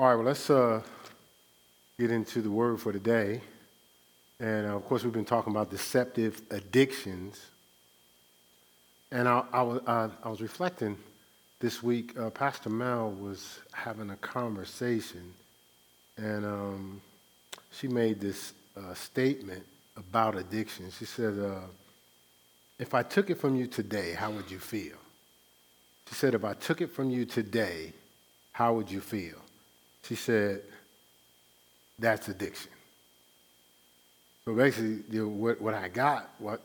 All right, well, let's uh, get into the word for today. And uh, of course, we've been talking about deceptive addictions. And I, I, was, I, I was reflecting this week, uh, Pastor Mel was having a conversation, and um, she made this uh, statement about addiction. She said, uh, If I took it from you today, how would you feel? She said, If I took it from you today, how would you feel? She said, That's addiction. So basically, you know, what, what I got, what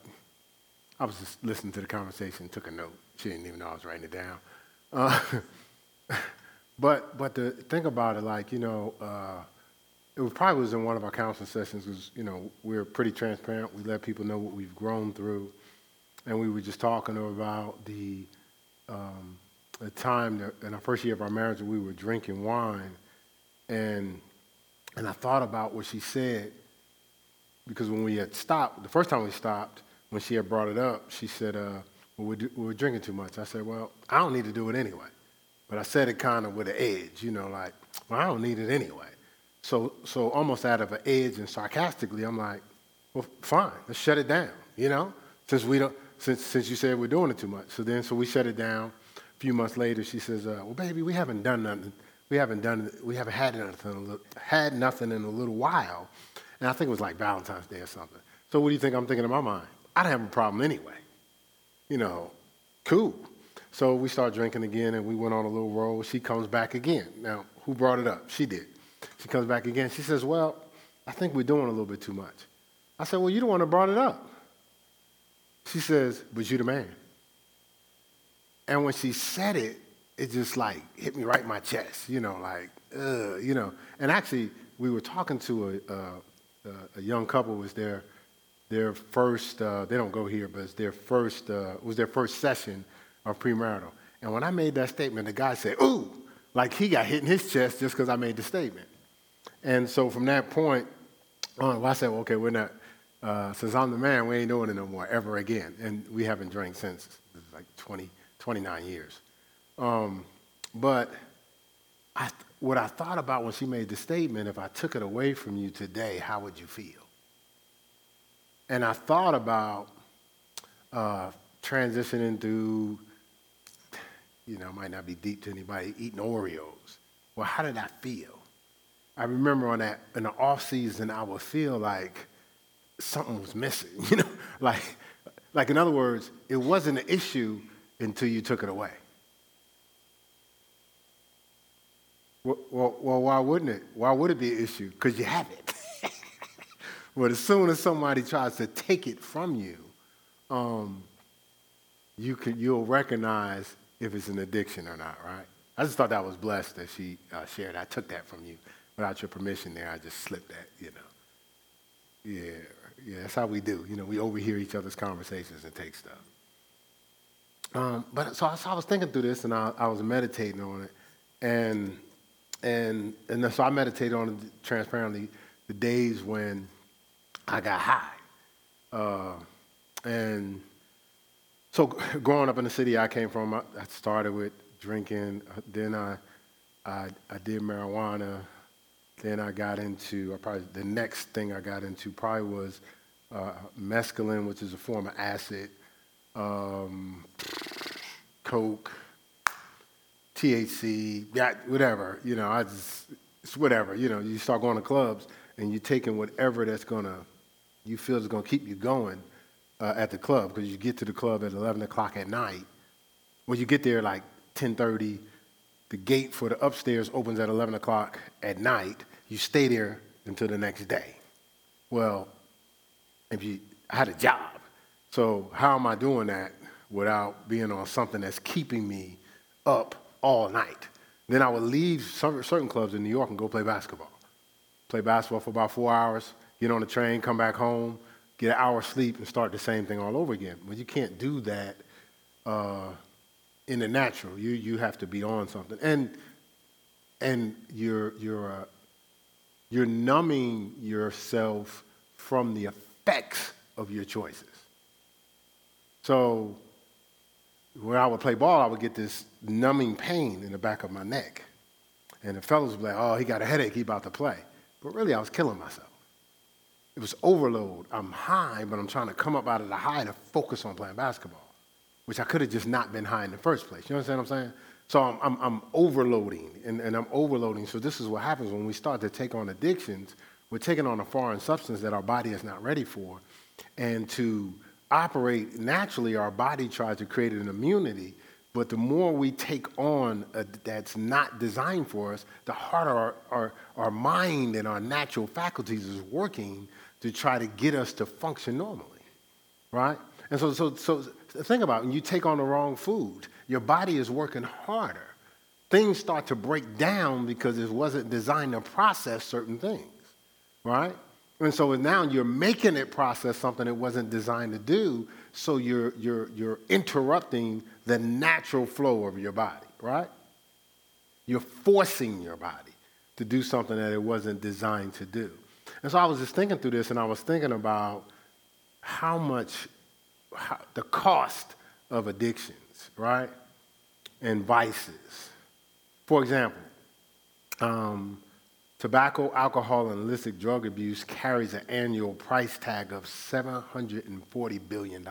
I was just listening to the conversation, took a note. She didn't even know I was writing it down. Uh, but but to think about it, like you know, uh, it was probably was in one of our counseling sessions because you know we're pretty transparent. We let people know what we've grown through, and we were just talking about the um, the time that in our first year of our marriage we were drinking wine, and and I thought about what she said because when we had stopped, the first time we stopped, when she had brought it up, she said, uh, well, we, do, we were drinking too much. I said, well, I don't need to do it anyway. But I said it kind of with an edge, you know, like, well, I don't need it anyway. So, so almost out of an edge and sarcastically, I'm like, well, fine, let's shut it down, you know, since we don't, since, since you said we're doing it too much. So then, so we shut it down. A few months later, she says, uh, well, baby, we haven't done nothing. We haven't done, we haven't had nothing, had nothing in a little while. And I think it was like Valentine's Day or something. So what do you think I'm thinking in my mind? I don't have a problem anyway you know, cool. So we start drinking again, and we went on a little roll. She comes back again. Now, who brought it up? She did. She comes back again. She says, Well, I think we're doing a little bit too much. I said, Well, you the one that brought it up. She says, But you the man. And when she said it, it just like hit me right in my chest, you know, like, ugh, you know. And actually, we were talking to a, a, a young couple was there their first, uh, they don't go here, but it's their first, uh, was their first session of premarital. And when I made that statement, the guy said, ooh, like he got hit in his chest just because I made the statement. And so from that point on, well, I said, well, okay, we're not, uh, since I'm the man, we ain't doing it no more ever again. And we haven't drank since like 20, 29 years. Um, but I, what I thought about when she made the statement, if I took it away from you today, how would you feel? And I thought about uh, transitioning through, you know, might not be deep to anybody, eating Oreos. Well, how did I feel? I remember on that in the off season, I would feel like something was missing. You know, like, like in other words, it wasn't an issue until you took it away. Well, well, why wouldn't it? Why would it be an issue? Because you have it. But as soon as somebody tries to take it from you, um, you can, you'll recognize if it's an addiction or not, right? I just thought that was blessed that she uh, shared. I took that from you without your permission there. I just slipped that, you know. Yeah, yeah, that's how we do. You know, we overhear each other's conversations and take stuff. Um, but so I, so I, was thinking through this and I, I was meditating on it, and and and so I meditated on transparently the days when I got high. Uh, and so growing up in the city I came from, I, I started with drinking. Uh, then I, I, I, did marijuana. Then I got into, I probably, the next thing I got into probably was uh, mescaline, which is a form of acid, um, coke, THC, whatever. You know, I just, it's whatever. You know, you start going to clubs and you're taking whatever that's to you feel is to keep you going uh, at the club because you get to the club at 11 o'clock at night. When you get there like 10:30, the gate for the upstairs opens at 11 o'clock at night. You stay there until the next day. Well, if you I had a job, so how am I doing that without being on something that's keeping me up all night? Then I would leave certain clubs in New York and go play basketball. Play basketball for about four hours, get on the train, come back home, get an hour sleep, and start the same thing all over again. But you can't do that uh, in the natural. You you have to be on something, and and you're you're uh, you're numbing yourself from the effects of your choices. So when I would play ball, I would get this numbing pain in the back of my neck. And the fellows would be like, oh, he got a headache, he about to play. But really, I was killing myself. It was overload. I'm high, but I'm trying to come up out of the high to focus on playing basketball, which I could have just not been high in the first place. You understand what I'm saying? So I'm, I'm, I'm overloading, and, and I'm overloading. So this is what happens when we start to take on addictions. We're taking on a foreign substance that our body is not ready for. And to operate naturally, our body tries to create an immunity. But the more we take on a, that's not designed for us, the harder our, our, our mind and our natural faculties is working to try to get us to function normally, right? And so, so, so think about it. when you take on the wrong food, your body is working harder. Things start to break down because it wasn't designed to process certain things, right? And so now you're making it process something it wasn't designed to do, so you're, you're, you're interrupting the natural flow of your body, right? You're forcing your body to do something that it wasn't designed to do. And so I was just thinking through this, and I was thinking about how much how, the cost of addictions, right? And vices. For example, um, tobacco, alcohol, and illicit drug abuse carries an annual price tag of $740 billion.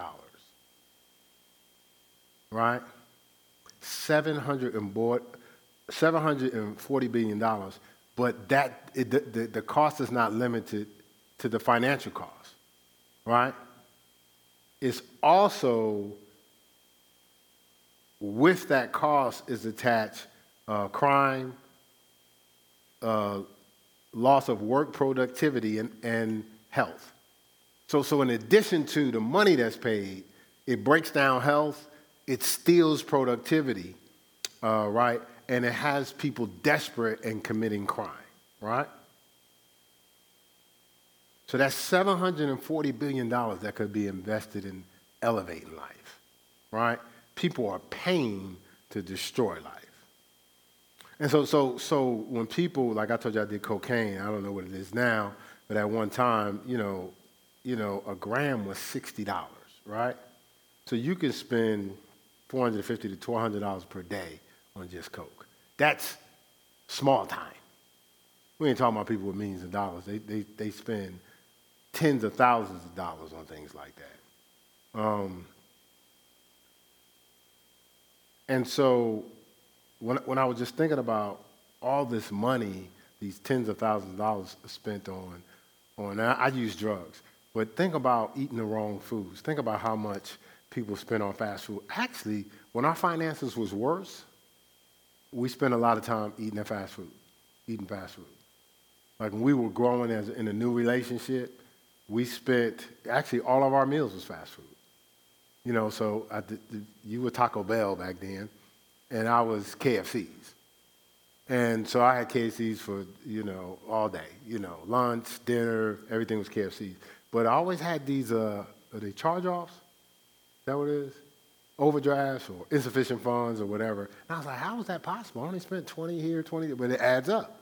Right? $740 billion. But that, it, the, the, cost is not limited to the financial cost. Right? It's also with that cost is attached uh, crime, uh, loss of work productivity, and, and health. So, so, in addition to the money that's paid, it breaks down health, it steals productivity, uh, right? And it has people desperate and committing crime, right? So that's $740 billion that could be invested in elevating life, right? People are paying to destroy life. And so, so, so when people, like I told you, I did cocaine. I don't know what it is now, but at one time, you know, you know, a gram was sixty dollars, right? So you can spend four hundred fifty to twelve hundred dollars per day on just coke. That's small time. We ain't talking about people with millions of dollars. They they they spend tens of thousands of dollars on things like that. Um, and so when, when I was just thinking about all this money, these tens of thousands of dollars spent on, on I, I use drugs, but think about eating the wrong foods. Think about how much people spend on fast food. Actually, when our finances was worse, we spent a lot of time eating fast food, eating fast food. Like when we were growing as in a new relationship, we spent actually all of our meals was fast food. You know, so I, you were Taco Bell back then and I was KFC's. And so I had KFC's for, you know, all day, you know, lunch, dinner, everything was KFC's. But I always had these, uh, are they charge-offs? Is that what it is? Overdrafts or insufficient funds or whatever. And I was like, how is that possible? I only spent 20 here, 20 there, but it adds up,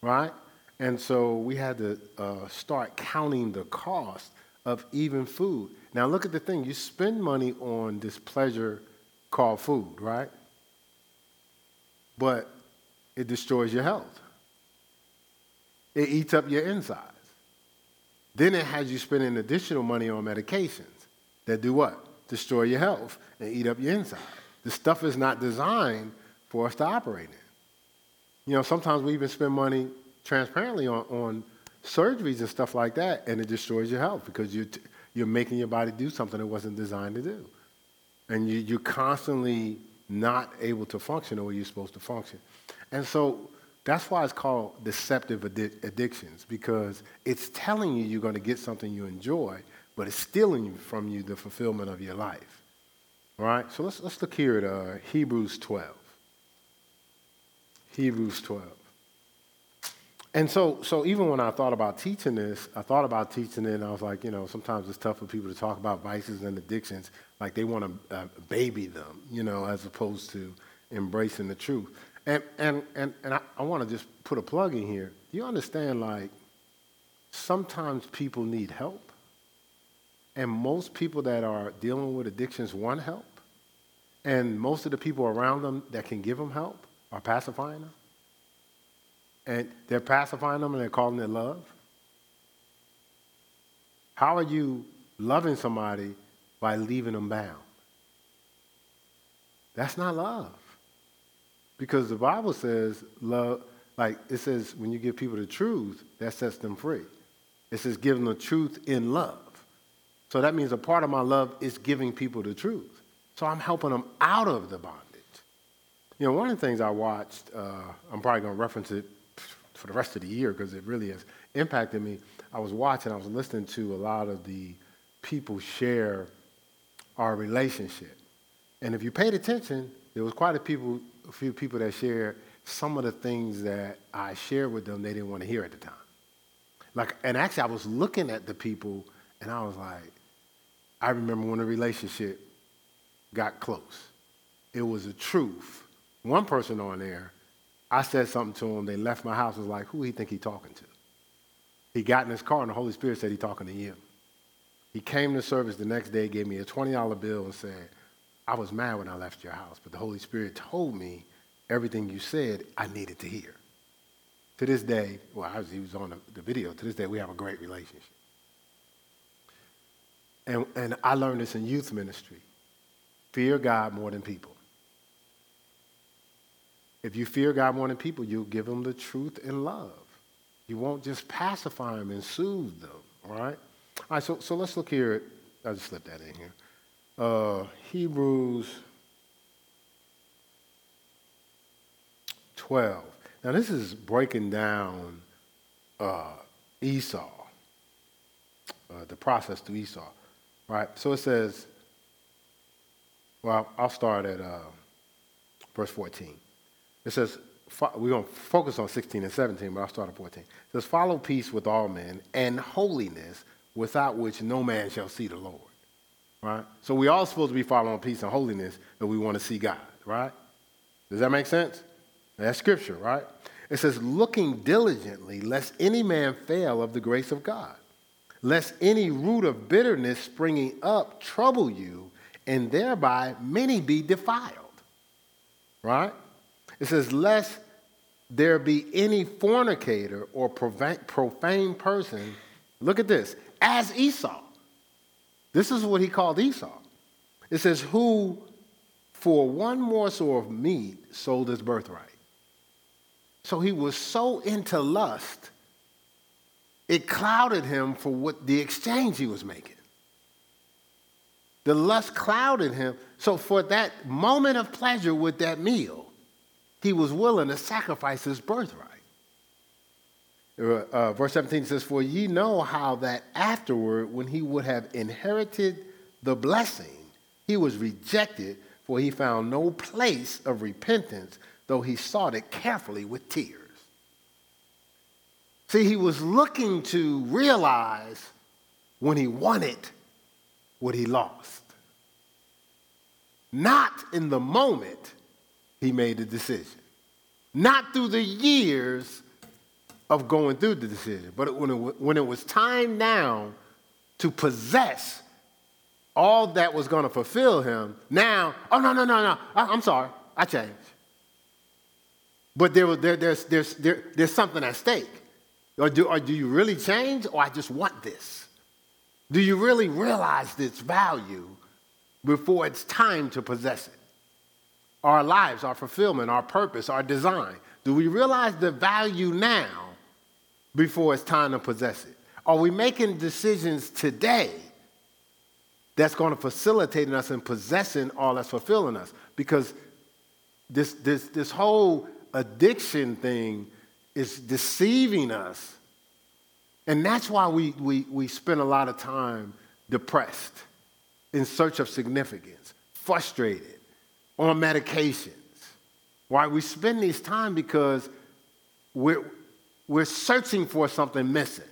right? And so we had to uh, start counting the cost of even food. Now look at the thing, you spend money on this pleasure called food, right? But it destroys your health. It eats up your insides. Then it has you spending additional money on medications that do what? Destroy your health and eat up your inside. The stuff is not designed for us to operate in. You know, sometimes we even spend money transparently on, on surgeries and stuff like that, and it destroys your health because you're, t- you're making your body do something it wasn't designed to do. And you, you're constantly not able to function the way you're supposed to function. And so that's why it's called deceptive addi- addictions, because it's telling you you're going to get something you enjoy, but it's stealing from you the fulfillment of your life. All right? So let's, let's look here at uh, Hebrews 12. Hebrews 12. And so, so even when I thought about teaching this, I thought about teaching it, and I was like, you know, sometimes it's tough for people to talk about vices and addictions like they want to uh, baby them, you know, as opposed to embracing the truth. And and and and I, I want to just put a plug in here. You understand, like, sometimes people need help, and most people that are dealing with addictions want help, and most of the people around them that can give them help are pacifying them. and they're pacifying them and they're calling it love? How are you loving somebody by leaving them bound? That's not love. Because the Bible says love, like it says when you give people the truth, that sets them free. It says give them the truth in love. So that means a part of my love is giving people the truth. So I'm helping them out of the bondage. You know, one of the things I watched, uh, I'm probably going to reference it for the rest of the year because it really has impacted me. I was watching, I was listening to a lot of the people share our relationship. And if you paid attention, there was quite a, people, a few people that shared some of the things that I shared with them they didn't want to hear at the time. Like, and actually, I was looking at the people and I was like, I remember when the relationship got close. It was a truth. One person on there, I said something to him. They left my house. Was like, who he think he talking to? He got in his car and the Holy Spirit said he talking to you. He came to service the next day, gave me a $20 bill and said, I was mad when I left your house, but the Holy Spirit told me everything you said I needed to hear. To this day, well, I was, he was on the, the video. To this day, we have a great relationship. And, and I learned this in youth ministry fear God more than people. If you fear God more than people, you'll give them the truth and love. You won't just pacify them and soothe them, right? All right, so, so let's look here. I'll just slip that in here. Uh, Hebrews 12. Now, this is breaking down uh, Esau, uh, the process to Esau, right? So it says, well, I'll start at uh, verse 14. It says, we're going to focus on 16 and 17, but I'll start at 14. It says, Follow peace with all men and holiness, without which no man shall see the Lord. Right? So we all supposed to be following peace and holiness if we want to see God, right? Does that make sense? That's scripture, right? It says, looking diligently, lest any man fail of the grace of God, lest any root of bitterness springing up trouble you, and thereby many be defiled. Right? It says, lest there be any fornicator or profane person, look at this, as Esau. This is what he called Esau. It says, who for one morsel of meat sold his birthright. So he was so into lust, it clouded him for what the exchange he was making. The lust clouded him. So for that moment of pleasure with that meal, he was willing to sacrifice his birthright. Uh, uh, verse 17 says, For ye know how that afterward, when he would have inherited the blessing, he was rejected, for he found no place of repentance, though he sought it carefully with tears. See, he was looking to realize when he wanted what he lost. Not in the moment he made the decision. Not through the years of going through the decision, but when it, when it was time now to possess all that was going to fulfill him, now, oh, no, no, no, no, I, am sorry, I changed. But there, there, there's, there's, there, there's something at stake. Or do, or do you really change, or I just want this? Do you really realize its value before it's time to possess it? Our lives, our fulfillment, our purpose, our design. Do we realize the value now before it's time to possess it? Are we making decisions today that's going to facilitate us in possessing all that's fulfilling us? Because this, this, this whole addiction thing is deceiving us. And that's why we, we, we spend a lot of time depressed, in search of significance, frustrated, on medications. Why we spend this time because we're, we're searching for something missing.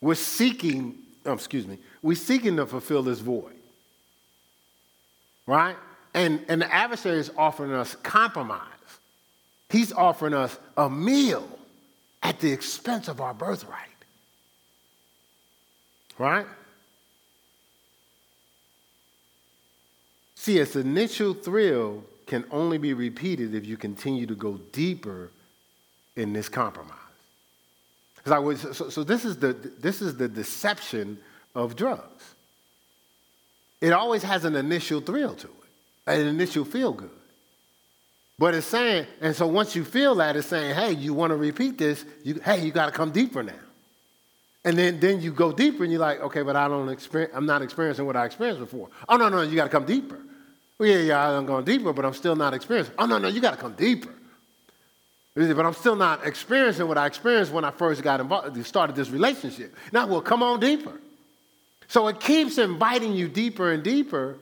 We're seeking, oh, excuse me, we're seeking to fulfill this void. Right? And, and the adversary is offering us compromise. He's offering us a meal at the expense of our birthright. Right? See, its initial thrill can only be repeated if you continue to go deeper in this compromise. because So, so, so this, is the, this is the deception of drugs. It always has an initial thrill to it, an initial feel good. But it's saying, and so once you feel that, it's saying, hey, you want to repeat this, you, hey, you got to come deeper now. And then, then you go deeper and you're like, okay, but I don't experience, I'm not experiencing what I experienced before. Oh, no, no, you got to come deeper. Well, yeah, yeah, I'm going deeper, but I'm still not experiencing. Oh, no, no, you got to come deeper. But I'm still not experiencing what I experienced when I first got involved, started this relationship. Now, well, come on deeper. So it keeps inviting you deeper and deeper,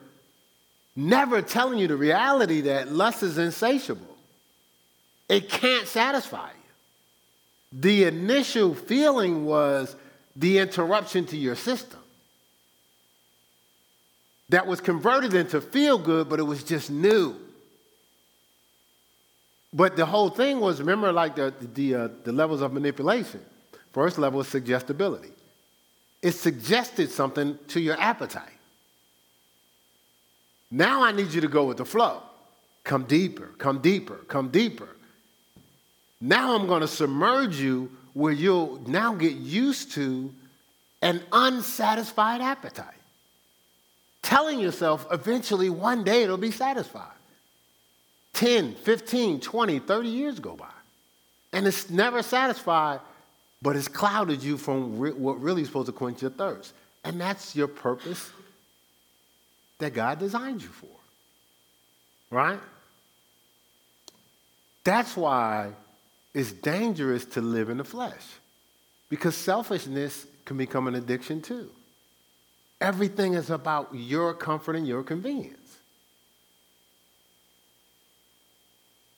never telling you the reality that lust is insatiable. It can't satisfy you. The initial feeling was the interruption to your system that was converted into feel good, but it was just new. But the whole thing was remember, like the, the, uh, the levels of manipulation. First level is suggestibility, it suggested something to your appetite. Now I need you to go with the flow. Come deeper, come deeper, come deeper. Now I'm going to submerge you where you'll now get used to an unsatisfied appetite. Telling yourself eventually one day it'll be satisfied. 10, 15, 20, 30 years go by. And it's never satisfied, but it's clouded you from re- what really is supposed to quench your thirst. And that's your purpose that God designed you for. Right? That's why it's dangerous to live in the flesh. Because selfishness can become an addiction too. Everything is about your comfort and your convenience.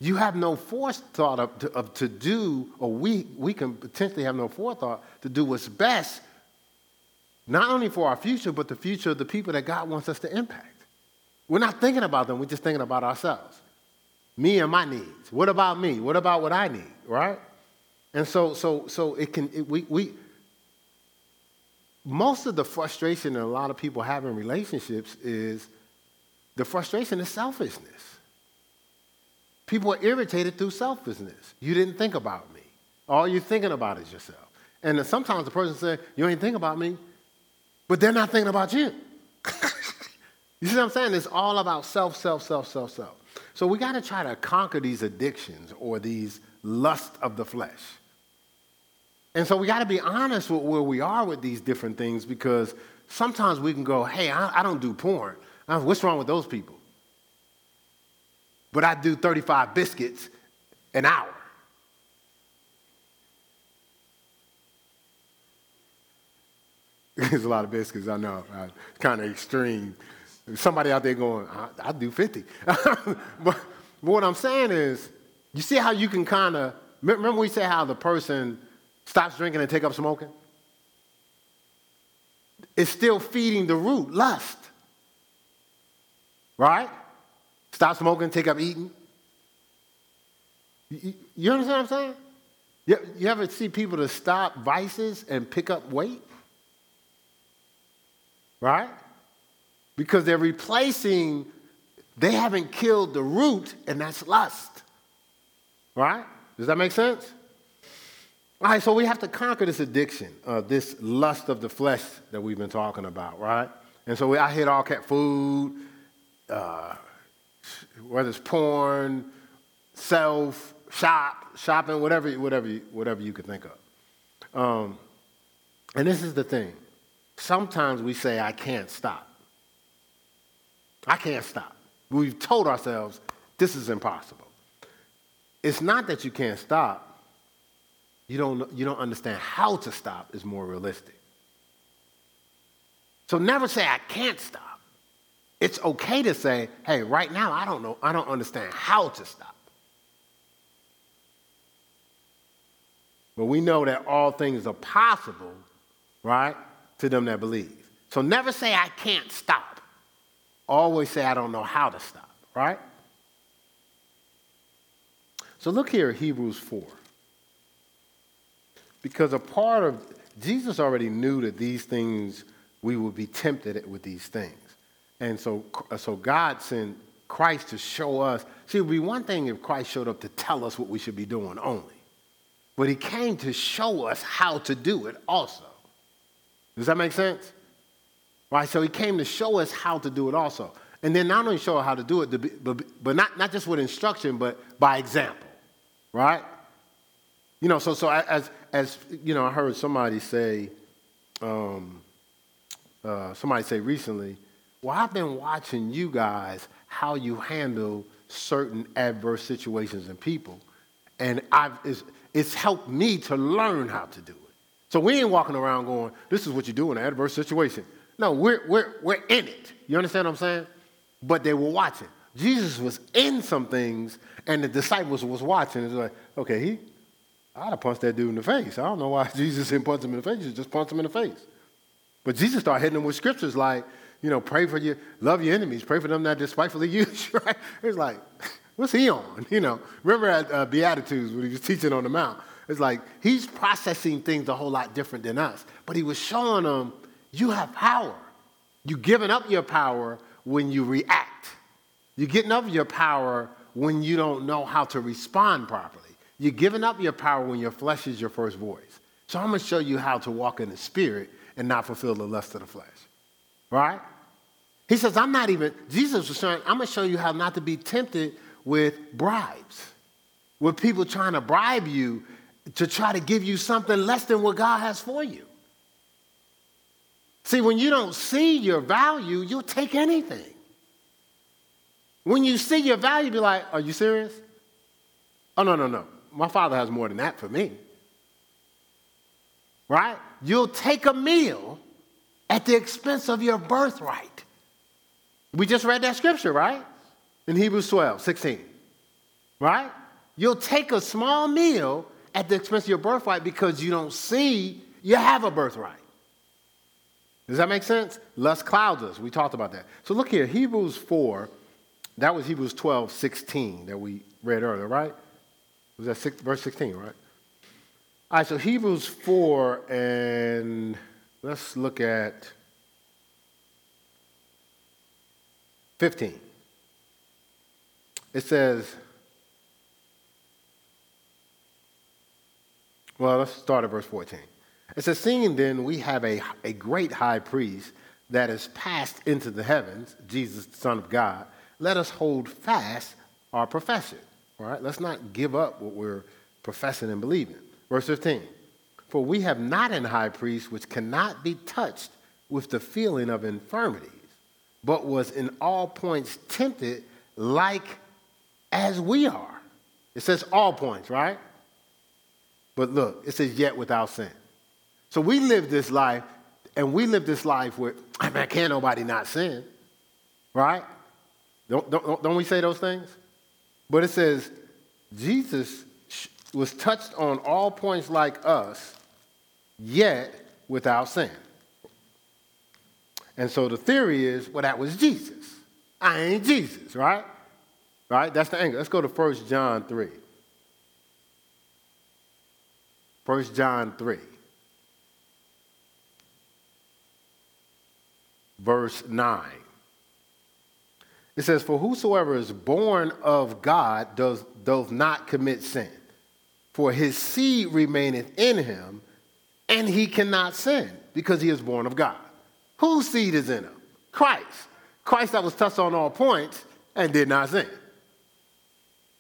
You have no forethought of to, of to do, or we, we can potentially have no forethought to do what's best, not only for our future, but the future of the people that God wants us to impact. We're not thinking about them, we're just thinking about ourselves. Me and my needs. What about me? What about what I need, right? And so, so, so it can, it, we, we, most of the frustration that a lot of people have in relationships is the frustration is selfishness. People are irritated through selfishness. You didn't think about me. All you're thinking about is yourself. And sometimes the person says, You ain't think about me, but they're not thinking about you. you see what I'm saying? It's all about self, self, self, self, self. So we got to try to conquer these addictions or these lust of the flesh. And so we got to be honest with where we are with these different things because sometimes we can go, hey, I, I don't do porn. Uh, what's wrong with those people? But I do 35 biscuits an hour. There's a lot of biscuits, I know. Uh, kind of extreme. Somebody out there going, I, I do 50. but, but what I'm saying is, you see how you can kind of, remember we say how the person stops drinking and take up smoking, it's still feeding the root, lust. Right? Stop smoking, take up eating. You, you understand what I'm saying? You, you ever see people to stop vices and pick up weight? Right? Because they're replacing, they haven't killed the root, and that's lust. Right? Does that make sense? All right, so we have to conquer this addiction, uh, this lust of the flesh that we've been talking about, right? And so we, I hit all cat food, uh, whether it's porn, self, shop, shopping, whatever, whatever, whatever you could think of. Um, and this is the thing. Sometimes we say, I can't stop. I can't stop. We've told ourselves, this is impossible. It's not that you can't stop, you don't, you don't understand how to stop is more realistic. So never say, I can't stop. It's okay to say, hey, right now, I don't know, I don't understand how to stop. But we know that all things are possible, right, to them that believe. So never say, I can't stop. Always say, I don't know how to stop, right? So look here, Hebrews 4. Because a part of Jesus already knew that these things, we would be tempted with these things. And so, so God sent Christ to show us. See, it would be one thing if Christ showed up to tell us what we should be doing only. but he came to show us how to do it also. Does that make sense? Right? So he came to show us how to do it also. And then not only show us how to do it, but, but not, not just with instruction, but by example. Right? You know, so, so as, as, you know, I heard somebody say, um, uh, somebody say recently, well, I've been watching you guys how you handle certain adverse situations and people, and I've, it's, it's helped me to learn how to do it. So we ain't walking around going, this is what you do in an adverse situation. No, we're, we're, we're in it. You understand what I'm saying? But they were watching. Jesus was in some things, and the disciples was watching. It's like, okay, he, I'd have punched that dude in the face. I don't know why Jesus didn't punch him in the face. He just punched him in the face. But Jesus started hitting him with scriptures like, you know, pray for you, love your enemies, pray for them that despitefully use you, right? It's like, what's he on? You know, remember at uh, Beatitudes when he was teaching on the Mount? It's like he's processing things a whole lot different than us. But he was showing them, you have power. You're giving up your power when you react. You're getting up your power when you don't know how to respond properly. You're giving up your power when your flesh is your first voice. So I'm going to show you how to walk in the spirit and not fulfill the lust of the flesh. Right? He says, I'm not even, Jesus was saying, I'm going to show you how not to be tempted with bribes, with people trying to bribe you to try to give you something less than what God has for you. See, when you don't see your value, you'll take anything. When you see your value, be like, Are you serious? Oh, no, no, no. My father has more than that for me. Right? You'll take a meal at the expense of your birthright. We just read that scripture, right? In Hebrews 12, 16. Right? You'll take a small meal at the expense of your birthright because you don't see you have a birthright. Does that make sense? Lust clouds us. We talked about that. So look here, Hebrews 4, that was Hebrews 12, 16 that we read earlier, right? Was that six, verse 16, right? All right, so Hebrews 4, and let's look at 15. It says, well, let's start at verse 14. It says, Seeing then we have a, a great high priest that is passed into the heavens, Jesus, the Son of God, let us hold fast our profession. All right, let's not give up what we're professing and believing. Verse 15. For we have not an high priest which cannot be touched with the feeling of infirmity but was in all points tempted like as we are. It says all points, right? But look, it says yet without sin. So we live this life, and we live this life where, I mean, can't nobody not sin, right? Don't, don't, don't we say those things? But it says Jesus was touched on all points like us, yet without sin. And so the theory is, well, that was Jesus. I ain't Jesus, right? Right? That's the angle. Let's go to 1 John 3. 1 John 3. Verse 9. It says, For whosoever is born of God does, does not commit sin, for his seed remaineth in him, and he cannot sin, because he is born of God. Whose seed is in him? Christ. Christ that was touched on all points and did not sin.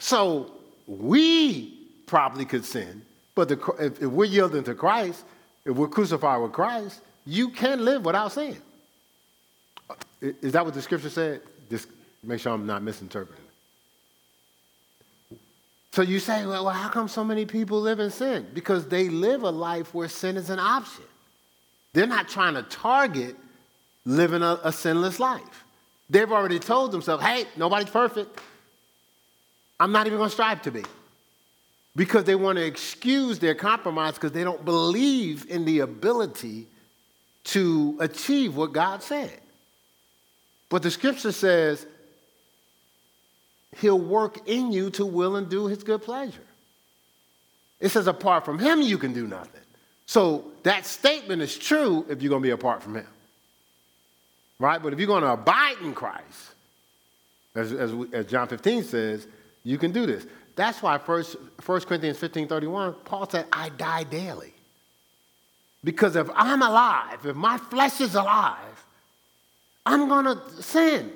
So we probably could sin, but the, if, if we're yielding to Christ, if we're crucified with Christ, you can live without sin. Uh, is that what the scripture said? Just make sure I'm not misinterpreting. So you say, well, how come so many people live in sin? Because they live a life where sin is an option. They're not trying to target living a, a sinless life. They've already told themselves, hey, nobody's perfect. I'm not even going to strive to be. Because they want to excuse their compromise because they don't believe in the ability to achieve what God said. But the scripture says, He'll work in you to will and do His good pleasure. It says, apart from Him, you can do nothing. So that statement is true if you're going to be apart from Him right? But if you're going to abide in Christ, as, as, as John 15 says, you can do this. That's why first, 1 Corinthians 15 31, Paul said, I die daily. Because if I'm alive, if my flesh is alive, I'm going to sin.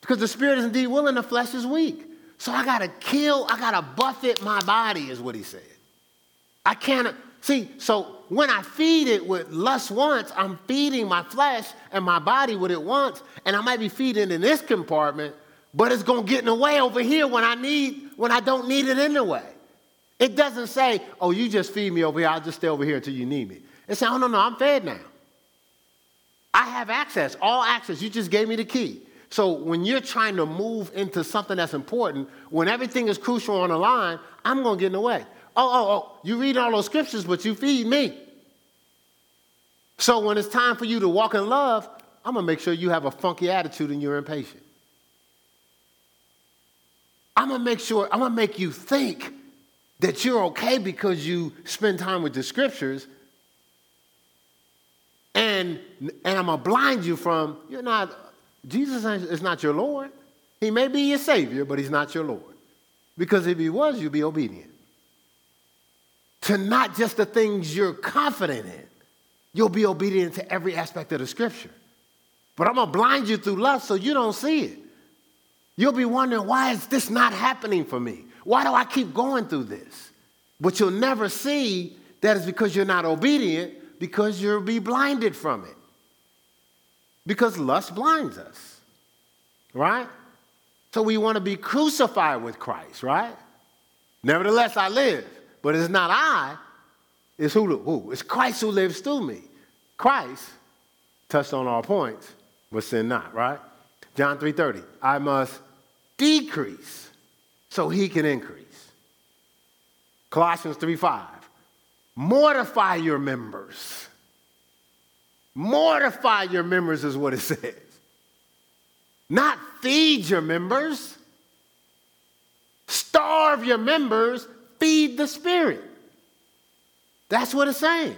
Because the spirit is indeed willing, the flesh is weak. So I got to kill, I got to buffet my body, is what he said. I can't, see, so when I feed it with lust wants, I'm feeding my flesh and my body what it wants, and I might be feeding in this compartment, but it's to get in the way over here when I need, when I don't need it anyway. It doesn't say, oh, you just feed me over here, I'll just stay over here until you need me. It says, oh, no, no, I'm fed now. I have access, all access. You just gave me the key. So when you're trying to move into something that's important, when everything is crucial on the line, I'm to get in the way. Oh, oh, oh, you read all those scriptures, but you feed me. So when it's time for you to walk in love, I'm going to make sure you have a funky attitude and you're impatient. I'm going to make sure, I'm going to make you think that you're okay because you spend time with the scriptures. And, and I'm going to blind you from, you're not Jesus is not your Lord. He may be your Savior, but He's not your Lord. Because if He was, you'd be obedient. To not just the things you're confident in, you'll be obedient to every aspect of the Scripture. But I'm going to blind you through lust so you don't see it. You'll be wondering, why is this not happening for me? Why do I keep going through this? But you'll never see that it's because you're not obedient, because you'll be blinded from it. Because lust blinds us, right? So we want to be crucified with Christ, right? Nevertheless, I live, but it's not I, it's who, who? It's Christ who lives through me. Christ touched on all points, but sin not, right? John 3:30. I must decrease so he can increase. Colossians 3:5. Mortify your members Mortify your members, is what it says. Not feed your members. Starve your members, feed the Spirit. That's what it's saying.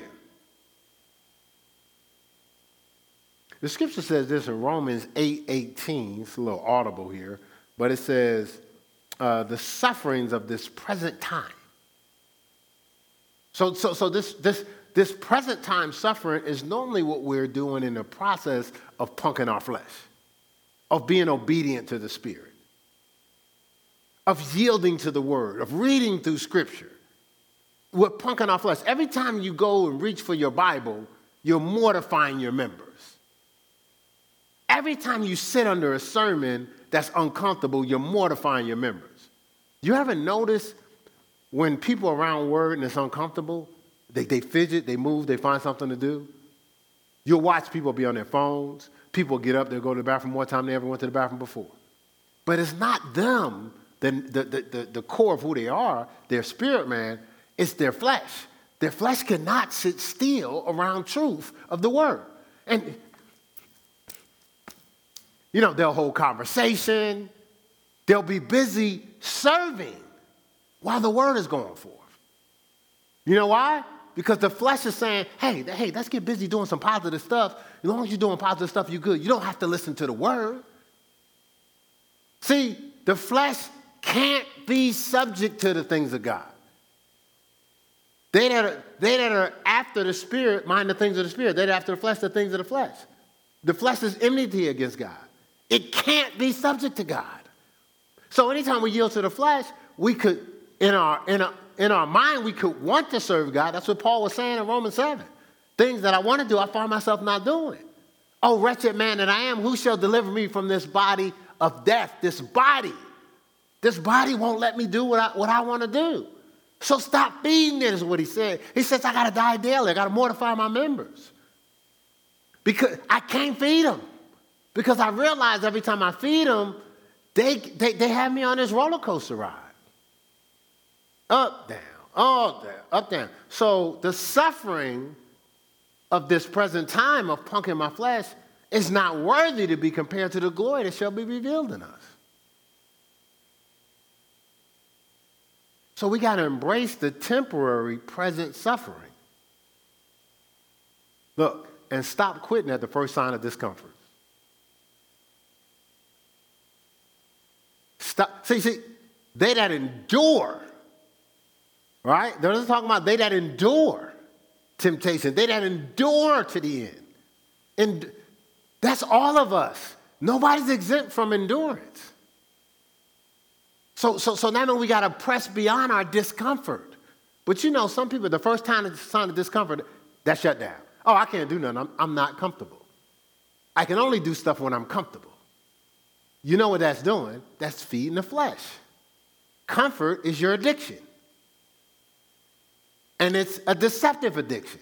The scripture says this in Romans 8 18. It's a little audible here, but it says, uh, the sufferings of this present time. So, so, so this, this, this present time suffering is normally what we're doing in the process of punking our flesh, of being obedient to the Spirit, of yielding to the Word, of reading through Scripture. We're punking our flesh. Every time you go and reach for your Bible, you're mortifying your members. Every time you sit under a sermon that's uncomfortable, you're mortifying your members. You ever notice when people around word and it's uncomfortable, they, they fidget, they move, they find something to do. You'll watch people be on their phones. People get up, they'll go to the bathroom more time than they ever went to the bathroom before. But it's not them, the, the, the, the, core of who they are, their spirit man, it's their flesh. Their flesh cannot sit still around truth of the word. And, you know, they'll hold conversation, they'll be busy serving while the word is going forth. You know why? Because the flesh is saying, hey, hey, let's get busy doing some positive stuff. As long as you're doing positive stuff, you're good. You don't have to listen to the word. See, the flesh can't be subject to the things of God. They that are, they that are after the spirit mind the things of the spirit. They that after the flesh the things of the flesh. The flesh is enmity against God. It can't be subject to God. So anytime we yield to the flesh, we could, in our, in our, in our mind, we could want to serve God. That's what Paul was saying in Romans 7. Things that I want to do, I find myself not doing. Oh, wretched man that I am, who shall deliver me from this body of death? This body. This body won't let me do what I, what I want to do. So stop feeding it, is what he said. He says, I got to die daily. I got to mortify my members. Because I can't feed them. Because I realize every time I feed them, they, they, they have me on this roller coaster ride. Up, down, all down, up, down. So the suffering of this present time of punking my flesh is not worthy to be compared to the glory that shall be revealed in us. So we got to embrace the temporary present suffering. Look, and stop quitting at the first sign of discomfort. Stop. See, see, they that endure, right? They're not talking about they that endure temptation, they that endure to the end. And that's all of us. Nobody's exempt from endurance. So, so, so now we got to press beyond our discomfort. But you know, some people, the first time it's sign of discomfort, that shut down. Oh, I can't do nothing. I'm, I'm not comfortable. I can only do stuff when I'm comfortable. You know what that's doing? That's feeding the flesh. Comfort is your addiction. And it's a deceptive addiction.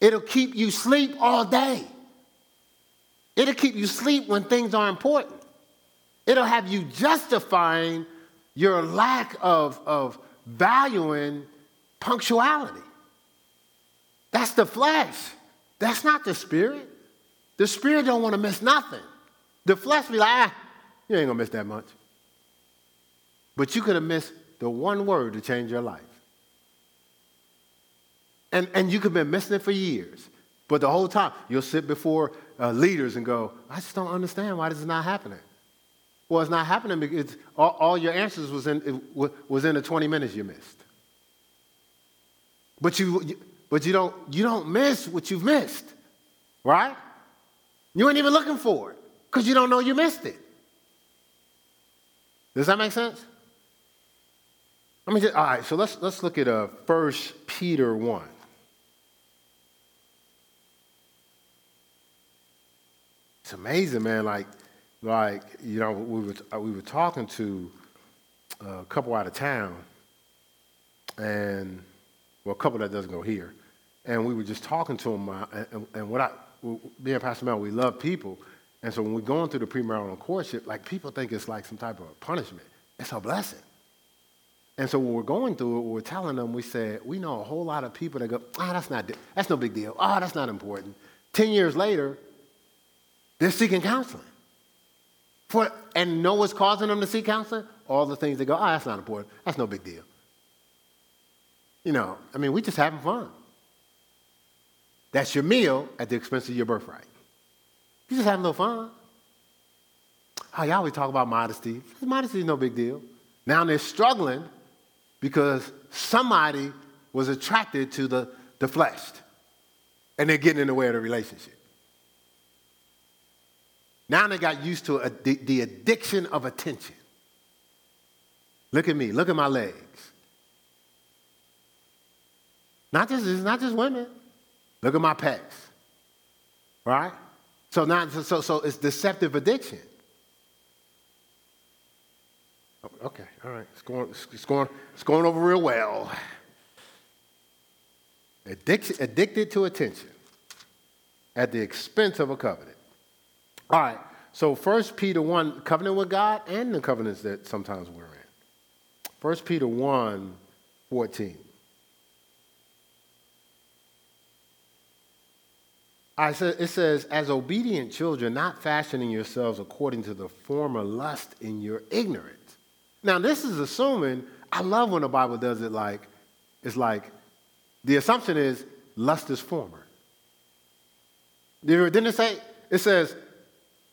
It'll keep you sleep all day. It'll keep you sleep when things are important. It'll have you justifying your lack of, of valuing punctuality. That's the flesh. That's not the spirit. The spirit don't want to miss nothing. The flesh be like, ah, you ain't gonna miss that much. But you could have missed the one word to change your life. And, and you could have been missing it for years. But the whole time, you'll sit before uh, leaders and go, I just don't understand why this is not happening. Well, it's not happening because all, all your answers was in, was in the 20 minutes you missed. But you, but you don't, you don't miss what you've missed, right? You ain't even looking for it because you don't know you missed it. Does that make sense? Let me just, all right, so let's, let's look at uh, 1 Peter 1. It's amazing, man. Like, like you know, we were, uh, we were talking to a couple out of town, and, well, a couple that doesn't go here and we were just talking to them. Uh, and, and, what I, me and Pastor Mel, we love people. And so when we're going through the premarital courtship, like people think it's like some type of punishment. It's a blessing. And so when we're going through it, we're telling them, we said, we know a whole lot of people that go, ah, that's not, that's no big deal. Oh, that's not important. Ten years later, they're seeking counseling. For, and know what's causing them to seek counseling? All the things they go, oh, that's not important. That's no big deal. You know, I mean, we're just having fun. That's your meal at the expense of your birthright. You just having little fun. Oh, y'all always talk about modesty. Modesty is no big deal. Now they're struggling because somebody was attracted to the, the flesh and they're getting in the way of the relationship. Now they got used to a, the, the addiction of attention. Look at me, look at my legs. Not just, it's not just women. Look at my pecs. Right? So now, so, so it's deceptive addiction. Oh, okay, all right. It's going, it's going, it's going over real well. Addiction, addicted to attention at the expense of a covenant. All right, so 1 Peter 1, covenant with God and the covenants that sometimes we're in. 1 Peter 1, 14. I said, it says, as obedient children, not fashioning yourselves according to the former lust in your ignorance. Now, this is assuming, I love when the Bible does it like, it's like, the assumption is lust is former. Didn't it say, it says,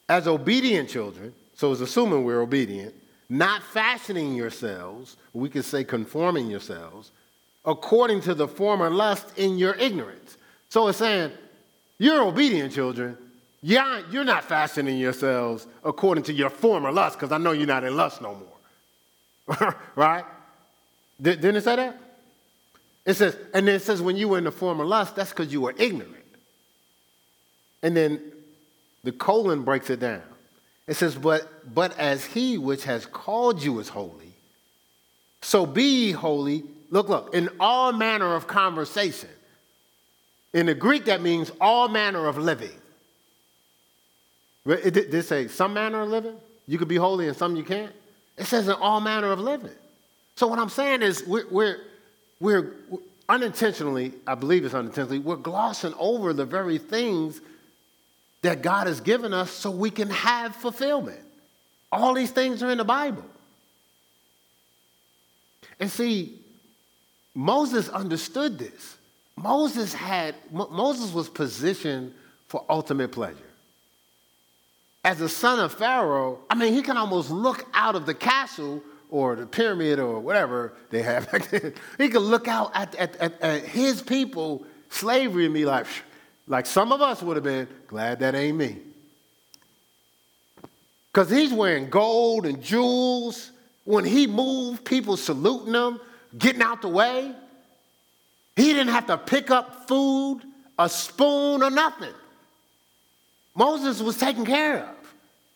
as obedient children, so it's assuming we're obedient, not fashioning yourselves, we could say conforming yourselves, according to the former lust in your ignorance. So it's saying, you're obedient children. Yeah, you're not fashioning yourselves according to your former lust, because I know you're not in lust no more. right? Didn't it say that? It says, and then it says when you were in the former lust, that's because you were ignorant. And then the colon breaks it down. It says, but, but as he which has called you is holy, so be ye holy. Look, look, in all manner of conversation in the Greek, that means all manner of living. It did say some manner of living? You could be holy and some you can't? It says in all manner of living. So what I'm saying is we're, we're, we're unintentionally, I believe it's unintentionally, we're glossing over the very things that God has given us so we can have fulfillment. All these things are in the Bible. And see, Moses understood this. Moses had, Moses was positioned for ultimate pleasure. As a son of Pharaoh, I mean, he can almost look out of the castle or the pyramid or whatever they have back then. He could look out at, at, at, at his people, slavery, and be like, like some of us would have been, glad that ain't me. Because he's wearing gold and jewels. When he moved, people saluting him, getting out the way. He didn't have to pick up food, a spoon, or nothing. Moses was taken care of.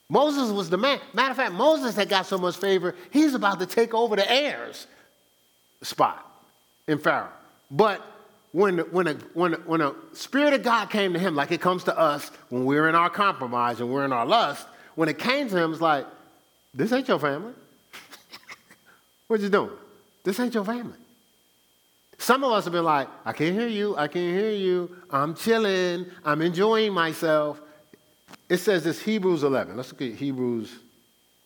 Moses was the man. Matter of fact, Moses had got so much favor, he's about to take over the heirs spot in Pharaoh. But when, when, a, when, a, when a spirit of God came to him, like it comes to us when we're in our compromise and we're in our lust, when it came to him, it's like, this ain't your family. what you doing? This ain't your family. Some of us have been like, I can't hear you, I can't hear you, I'm chilling, I'm enjoying myself. It says this Hebrews 11. Let's look at Hebrews.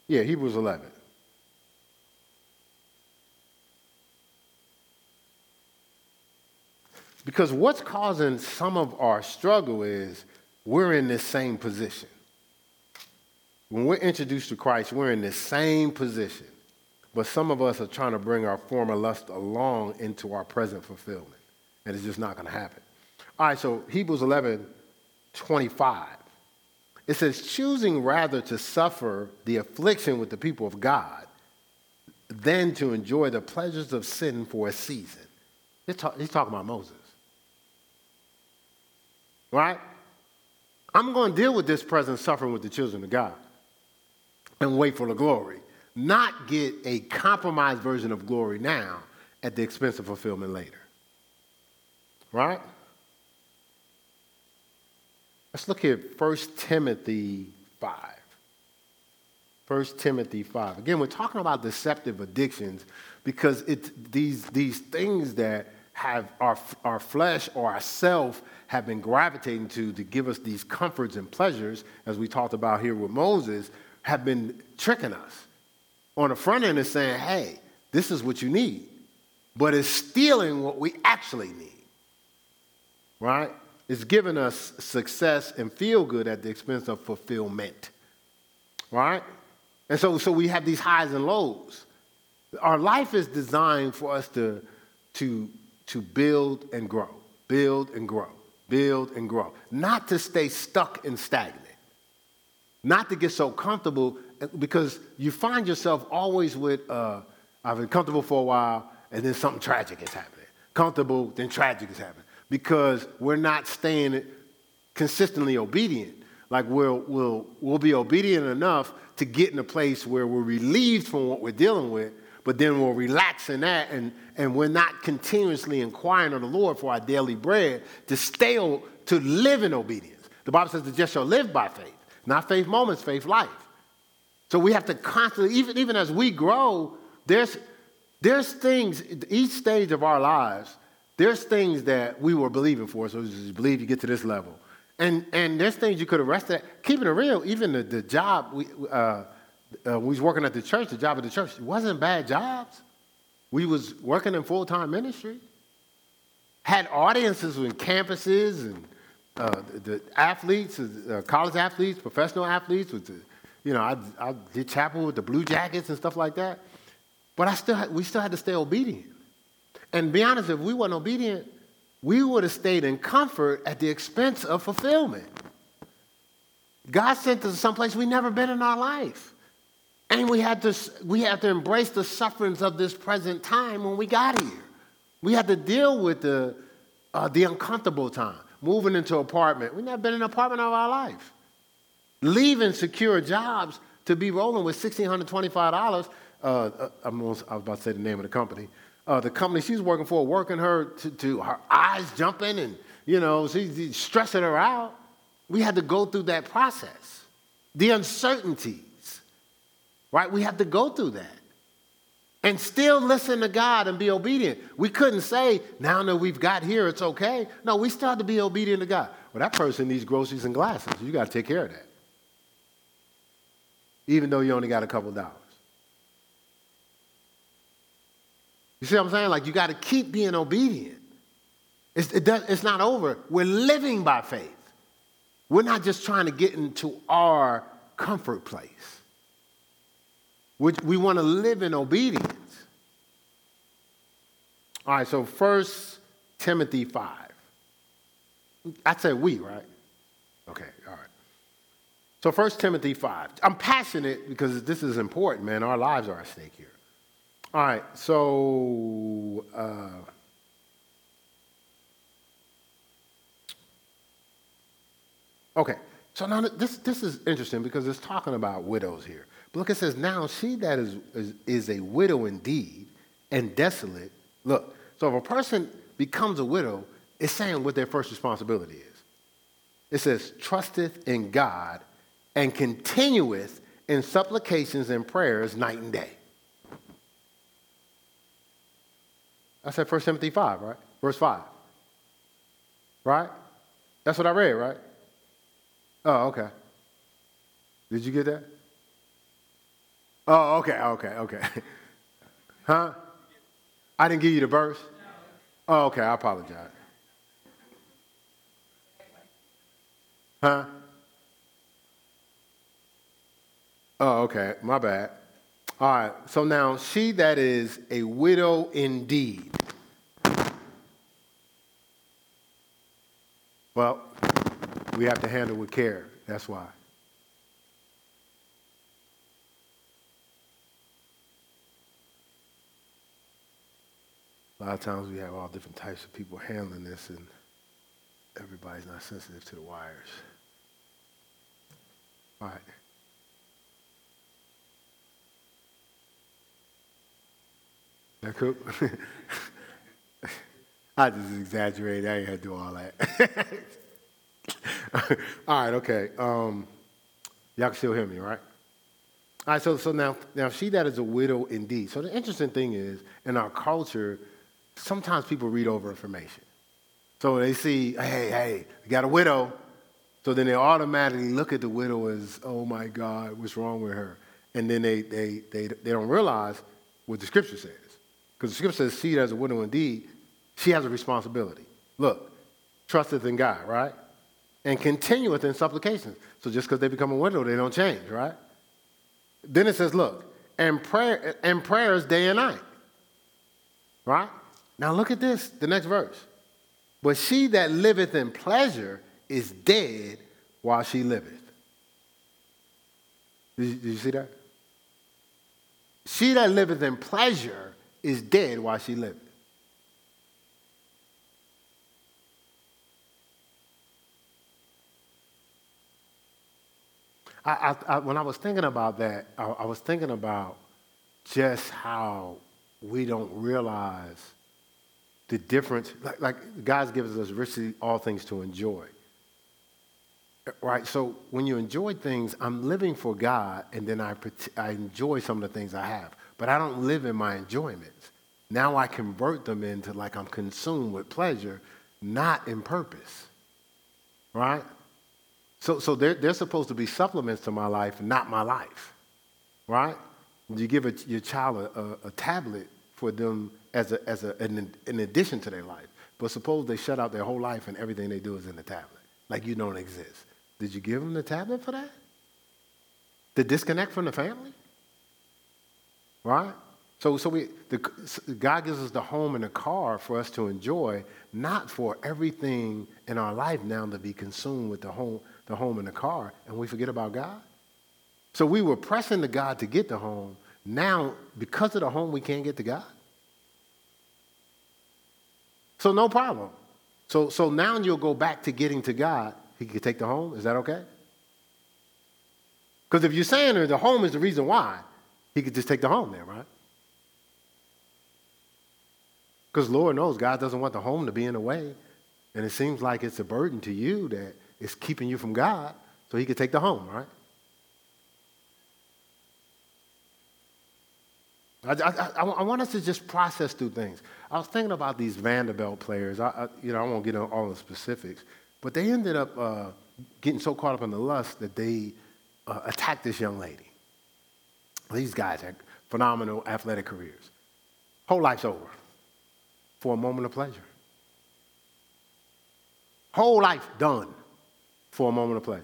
Yeah, Hebrews 11. Because what's causing some of our struggle is we're in this same position. When we're introduced to Christ, we're in this same position. But some of us are trying to bring our former lust along into our present fulfillment. And it's just not going to happen. All right, so Hebrews 11, 25. It says, choosing rather to suffer the affliction with the people of God than to enjoy the pleasures of sin for a season. He's, he's talking about Moses. Right? I'm going to deal with this present suffering with the children of God and wait for the glory, not get a compromised version of glory now at the expense of fulfillment later. Right? Let's look at 1 Timothy 5. 1 Timothy 5. Again, we're talking about deceptive addictions because it's these, these things that have our, our flesh or our self have been gravitating to to give us these comforts and pleasures, as we talked about here with Moses, have been tricking us. On the front end, it's saying, hey, this is what you need, but it's stealing what we actually need. Right? It's giving us success and feel good at the expense of fulfillment. Right? And so, so we have these highs and lows. Our life is designed for us to, to, to build and grow, build and grow, build and grow, not to stay stuck and stagnant, not to get so comfortable because you find yourself always with, uh, I've been comfortable for a while and then something tragic is happening. Comfortable, then tragic is happening because we're not staying consistently obedient. Like we'll, we'll, we'll be obedient enough to get in a place where we're relieved from what we're dealing with, but then we'll relax in that and, and we're not continuously inquiring of the Lord for our daily bread to stay, to live in obedience. The Bible says the just shall live by faith, not faith moments, faith life. So we have to constantly, even, even as we grow, there's, there's things, each stage of our lives, there's things that we were believing for, so you believe you get to this level. And, and there's things you could have rested. Keeping it real, even the, the job, we, uh, uh, we was working at the church, the job at the church, it wasn't bad jobs. We was working in full-time ministry. Had audiences in campuses and uh, the, the, athletes, uh, college athletes, professional athletes. With the, you know, I, I did chapel with the Blue Jackets and stuff like that. But I still had, we still had to stay obedient. And be honest, if we weren't obedient, we would have stayed in comfort at the expense of fulfillment. God sent us to someplace we never been in our life. And we had, to, we had to embrace the sufferings of this present time when we got here. We had to deal with the, uh, the uncomfortable time, moving into apartment. We've never been in an apartment of our life. Leaving secure jobs to be rolling with $1,625. Uh, uh I'm almost, I was about to say the name of the company uh, the company she's working for, working her to, to her eyes jumping and, you know, she's stressing her out. We had to go through that process. The uncertainties, right? We had to go through that. And still listen to God and be obedient. We couldn't say, now that we've got here, it's okay. No, we still had to be obedient to God. Well, that person needs groceries and glasses. You got to take care of that. Even though you only got a couple dollars. You see what I'm saying? Like you got to keep being obedient. It's, it does, it's not over. We're living by faith. We're not just trying to get into our comfort place. Which we want to live in obedience. All right, so First Timothy 5. I said we, right? Okay, all right. So First Timothy 5. I'm passionate because this is important, man. Our lives are at stake here. All right, so uh, okay. So now this this is interesting because it's talking about widows here. Look, it says now she that is is, is a widow indeed and desolate. Look, so if a person becomes a widow, it's saying what their first responsibility is. It says, trusteth in God and continueth in supplications and prayers night and day. I said 1 Timothy 5, right? Verse 5. Right? That's what I read, right? Oh, okay. Did you get that? Oh, okay, okay, okay. huh? I didn't give you the verse? Oh, okay, I apologize. Huh? Oh, okay, my bad. All right, so now she that is a widow indeed. Well, we have to handle with care. That's why. A lot of times we have all different types of people handling this, and everybody's not sensitive to the wires. All right. That cool? I just exaggerated. I ain't had to do all that. all right, okay. Um, y'all can still hear me, right? All right, so, so now, now she that is a widow indeed. So the interesting thing is, in our culture, sometimes people read over information. So they see, hey, hey, we got a widow. So then they automatically look at the widow as, oh my God, what's wrong with her? And then they, they, they, they don't realize what the scripture says. Because the scripture says, see it as a widow indeed, she has a responsibility. Look, trusteth in God, right? And continueth in supplications. So just because they become a widow, they don't change, right? Then it says, look, and prayer and prayers day and night. Right? Now look at this, the next verse. But she that liveth in pleasure is dead while she liveth. Did you, did you see that? She that liveth in pleasure is dead while she liveth. I, I, I, when I was thinking about that, I was thinking about just how we don't realize the difference, like, like God gives us richly all things to enjoy. Right? So when you enjoy things, I'm living for God, and then I, I enjoy some of the things I have. But I don't live in my enjoyments. Now I convert them into like I'm consumed with pleasure, not in purpose. Right? So, so they're, they're supposed to be supplements to my life, not my life. Right? You give a, your child a, a, a tablet for them as, a, as a, an, an addition to their life. But suppose they shut out their whole life and everything they do is in the tablet, like you don't exist. Did you give them the tablet for that? The disconnect from the family? Right? So, so we, the, God gives us the home and the car for us to enjoy, not for everything in our life now to be consumed with the home, the home and the car, and we forget about God. So we were pressing to God to get the home. Now, because of the home, we can't get to God. So no problem. So, so now you'll go back to getting to God. He can take the home. Is that okay? Because if you're saying the home is the reason why, he could just take the home there, right? Because Lord knows God doesn't want the home to be in the way. And it seems like it's a burden to you that it's keeping you from God. So he could take the home, right? I, I, I, want us to just process through things. I was thinking about these Vanderbilt players. I, you know, I won't get into all the specifics, but they ended up uh, getting so caught up in the lust that they uh, attacked this young lady. These guys had phenomenal athletic careers. Whole life's over for a moment of pleasure. Whole life done for a moment of pleasure.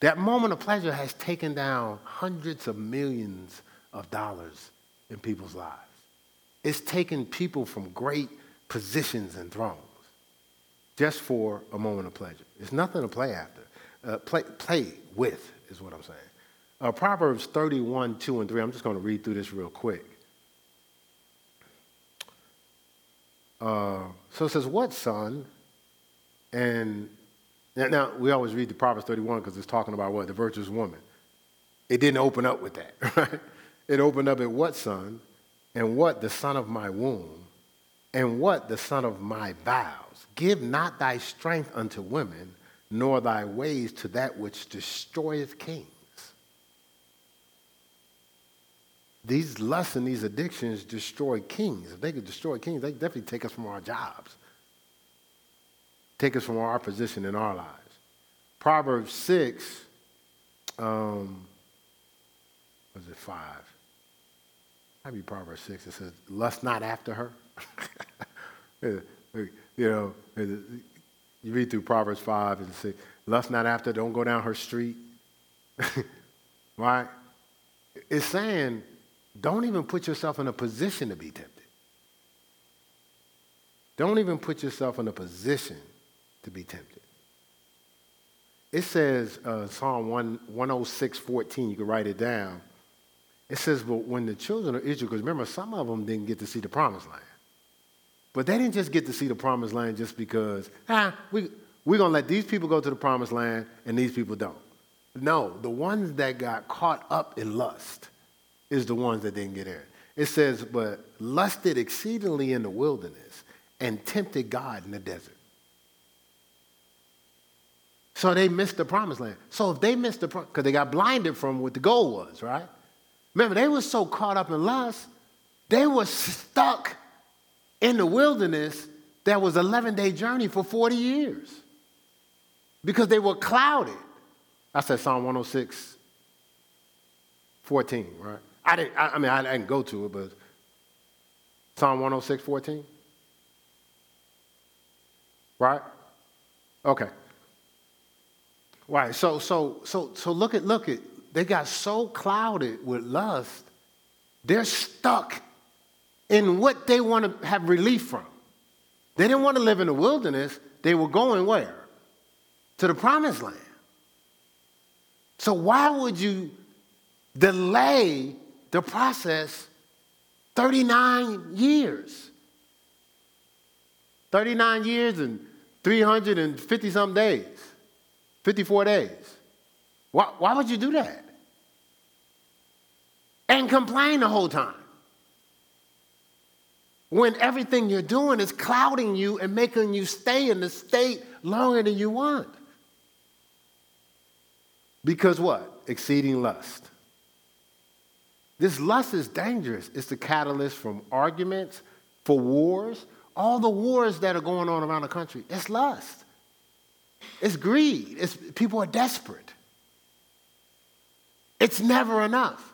That moment of pleasure has taken down hundreds of millions of dollars in people's lives. It's taken people from great positions and thrones just for a moment of pleasure. It's nothing to play after. Uh, play, play with is what I'm saying. Uh, Proverbs 31, 2 and 3. I'm just going to read through this real quick. Uh, so it says, What son? And now, now, we always read the Proverbs 31 because it's talking about what? The virtuous woman. It didn't open up with that, right? It opened up at what son? And what the son of my womb? And what the son of my vows? Give not thy strength unto women, nor thy ways to that which destroyeth kings. These lusts and these addictions destroy kings. If they could destroy kings, they definitely take us from our jobs, take us from our position in our lives. Proverbs 6, um, was it 5? Maybe Proverbs 6, it says, lust not after her. you know, you read through Proverbs 5 and say, lust not after, don't go down her street. right? It's saying, don't even put yourself in a position to be tempted. Don't even put yourself in a position to be tempted. It says, uh, Psalm 1, 106, 14, you can write it down. It says, but when the children of Israel, because remember, some of them didn't get to see the promised land. But they didn't just get to see the promised land just because, ah, we, we're going to let these people go to the promised land and these people don't. No, the ones that got caught up in lust is the ones that didn't get in. It says, but lusted exceedingly in the wilderness and tempted God in the desert. So they missed the promised land. So if they missed the because they got blinded from what the goal was, right? Remember, they were so caught up in lust, they were stuck in the wilderness that was 11 day journey for 40 years because they were clouded. I said Psalm 106, 14, right? I didn't, I, I mean, I didn't go to it, but Psalm 106, 14? Right? Okay. Right. So so so so look at look at they got so clouded with lust, they're stuck in what they want to have relief from. They didn't want to live in the wilderness. They were going where? To the promised land. So why would you delay the process 39 years. 39 years and 350 some days, 54 days. Why, why would you do that? And complain the whole time. When everything you're doing is clouding you and making you stay in the state longer than you want. Because what? Exceeding lust. This lust is dangerous. It's the catalyst from arguments, for wars, all the wars that are going on around the country. It's lust. It's greed. It's, people are desperate. It's never enough.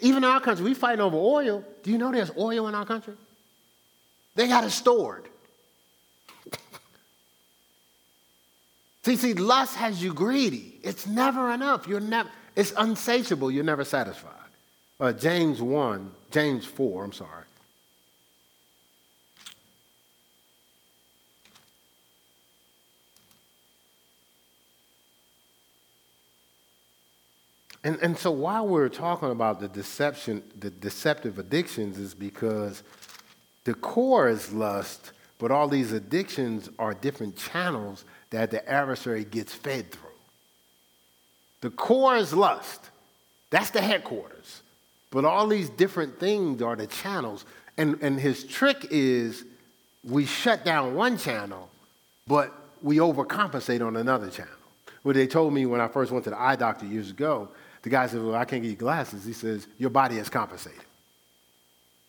Even in our country, we fight over oil. Do you know there's oil in our country? They got it stored. see, see, lust has you greedy. It's never enough. You're never, it's unsatiable. You're never satisfied. Uh, James 1, James 4, I'm sorry. And, and so while we're talking about the deception, the deceptive addictions is because the core is lust, but all these addictions are different channels that the adversary gets fed through. The core is lust. That's the headquarters. But all these different things are the channels. And, and his trick is we shut down one channel, but we overcompensate on another channel. What they told me when I first went to the eye doctor years ago, the guy said, Well, I can't get you glasses. He says, Your body has compensated.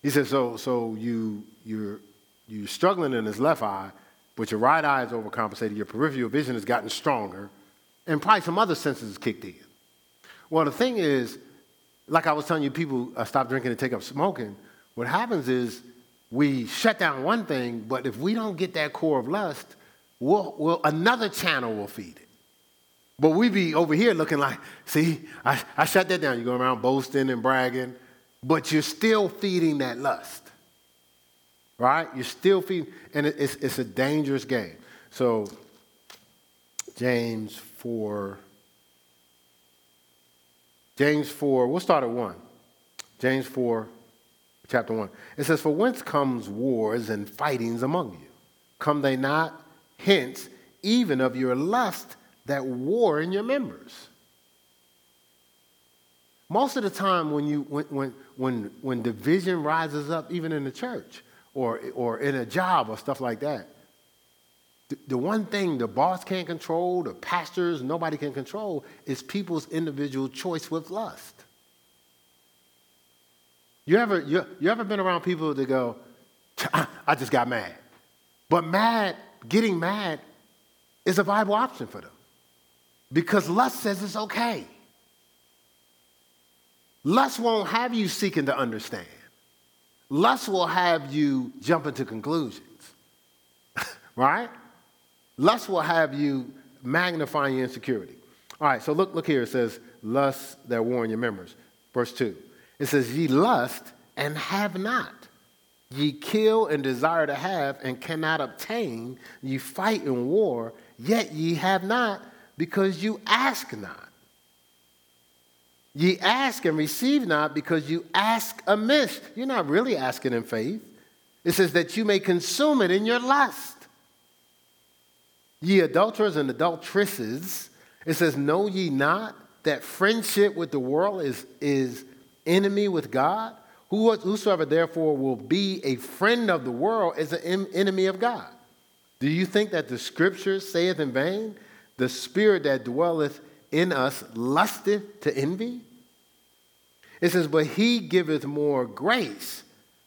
He says, So, so you, you're, you're struggling in this left eye, but your right eye is overcompensated, your peripheral vision has gotten stronger, and probably some other senses kicked in. Well, the thing is, like I was telling you, people uh, stop drinking and take up smoking. What happens is we shut down one thing, but if we don't get that core of lust, we'll, we'll, another channel will feed it. But we be over here looking like, see, I, I shut that down. You go around boasting and bragging, but you're still feeding that lust. Right? You're still feeding, and it's, it's a dangerous game. So, James 4. James 4, we'll start at 1. James 4, chapter 1. It says, For whence comes wars and fightings among you? Come they not hence even of your lust that war in your members? Most of the time when, you, when, when, when, when division rises up, even in the church or, or in a job or stuff like that, the, the one thing the boss can't control, the pastors, nobody can control, is people's individual choice with lust. You ever, you, you ever been around people that go, I just got mad. But mad, getting mad is a viable option for them. Because lust says it's okay. Lust won't have you seeking to understand. Lust will have you jumping to conclusions. right? Lust will have you magnifying your insecurity. All right, so look, look here. It says, lust that war in your members. Verse 2. It says, Ye lust and have not. Ye kill and desire to have and cannot obtain. Ye fight in war, yet ye have not, because you ask not. Ye ask and receive not, because you ask amiss. You're not really asking in faith. It says that you may consume it in your lust. Ye adulterers and adulteresses, it says, Know ye not that friendship with the world is, is enemy with God? Whosoever therefore will be a friend of the world is an enemy of God. Do you think that the scripture saith in vain, the spirit that dwelleth in us lusteth to envy? It says, But he giveth more grace.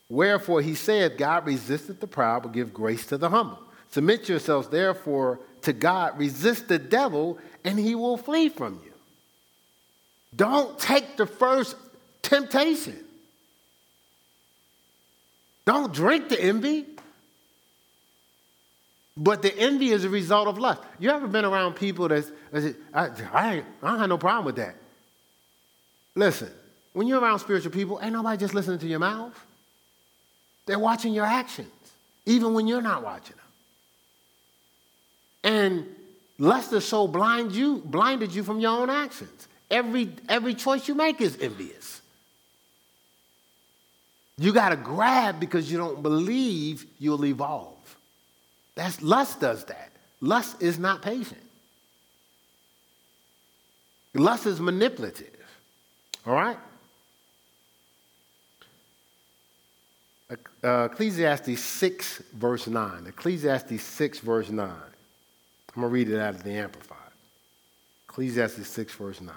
Wherefore he saith, God resisteth the proud, but give grace to the humble. Submit yourselves therefore to God, resist the devil, and he will flee from you. Don't take the first temptation. Don't drink the envy. But the envy is a result of lust. You ever been around people that's, that's I, I, I don't have no problem with that. Listen, when you're around spiritual people, ain't nobody just listening to your mouth. They're watching your actions, even when you're not watching them. And lust is so blind you, blinded you from your own actions. Every, every choice you make is envious. You got to grab because you don't believe you'll evolve. That's lust does that. Lust is not patient. Lust is manipulative. All right? Uh, Ecclesiastes 6, verse 9. Ecclesiastes 6, verse 9. I'm going to read it out of the Amplified. Ecclesiastes 6, verse 9.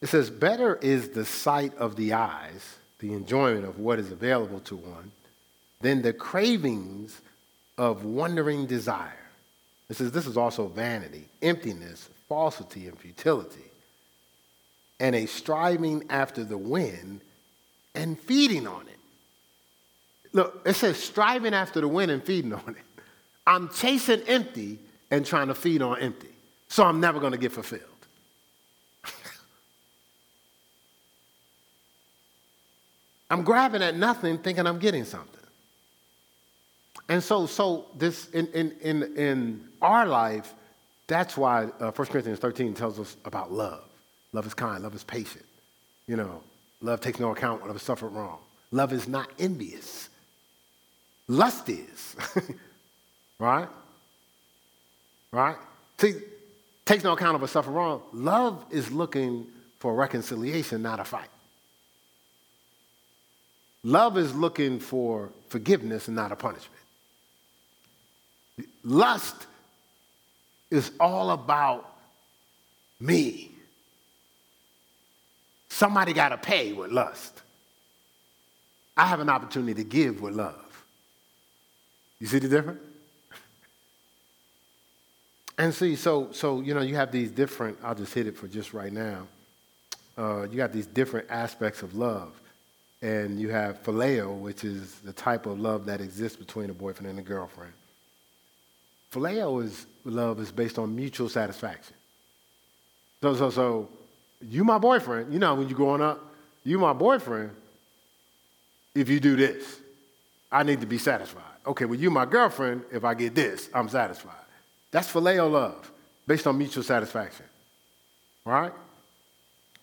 It says, Better is the sight of the eyes, the enjoyment of what is available to one, than the cravings of wandering desire. It says, This is also vanity, emptiness, falsity, and futility, and a striving after the wind and feeding on it. Look, it says striving after the wind and feeding on it. I'm chasing empty and trying to feed on empty. So I'm never going to get fulfilled. I'm grabbing at nothing thinking I'm getting something. And so, so this in, in, in, in our life, that's why uh, 1 Corinthians 13 tells us about love. Love is kind, love is patient. You know, love takes no account of suffered wrong. Love is not envious. Lust is. right? Right? See, takes no account of a suffer wrong. Love is looking for reconciliation, not a fight. Love is looking for forgiveness and not a punishment. Lust is all about me. Somebody got to pay with lust. I have an opportunity to give with love. You see the difference? And see, so so you know, you have these different. I'll just hit it for just right now. Uh, you got these different aspects of love. And you have phileo, which is the type of love that exists between a boyfriend and a girlfriend. Phileo is love is based on mutual satisfaction. So, so, so, you my boyfriend. You know when you're growing up, you my boyfriend. If you do this, I need to be satisfied. Okay, well, you my girlfriend. If I get this, I'm satisfied. That's phileo love, based on mutual satisfaction. Right?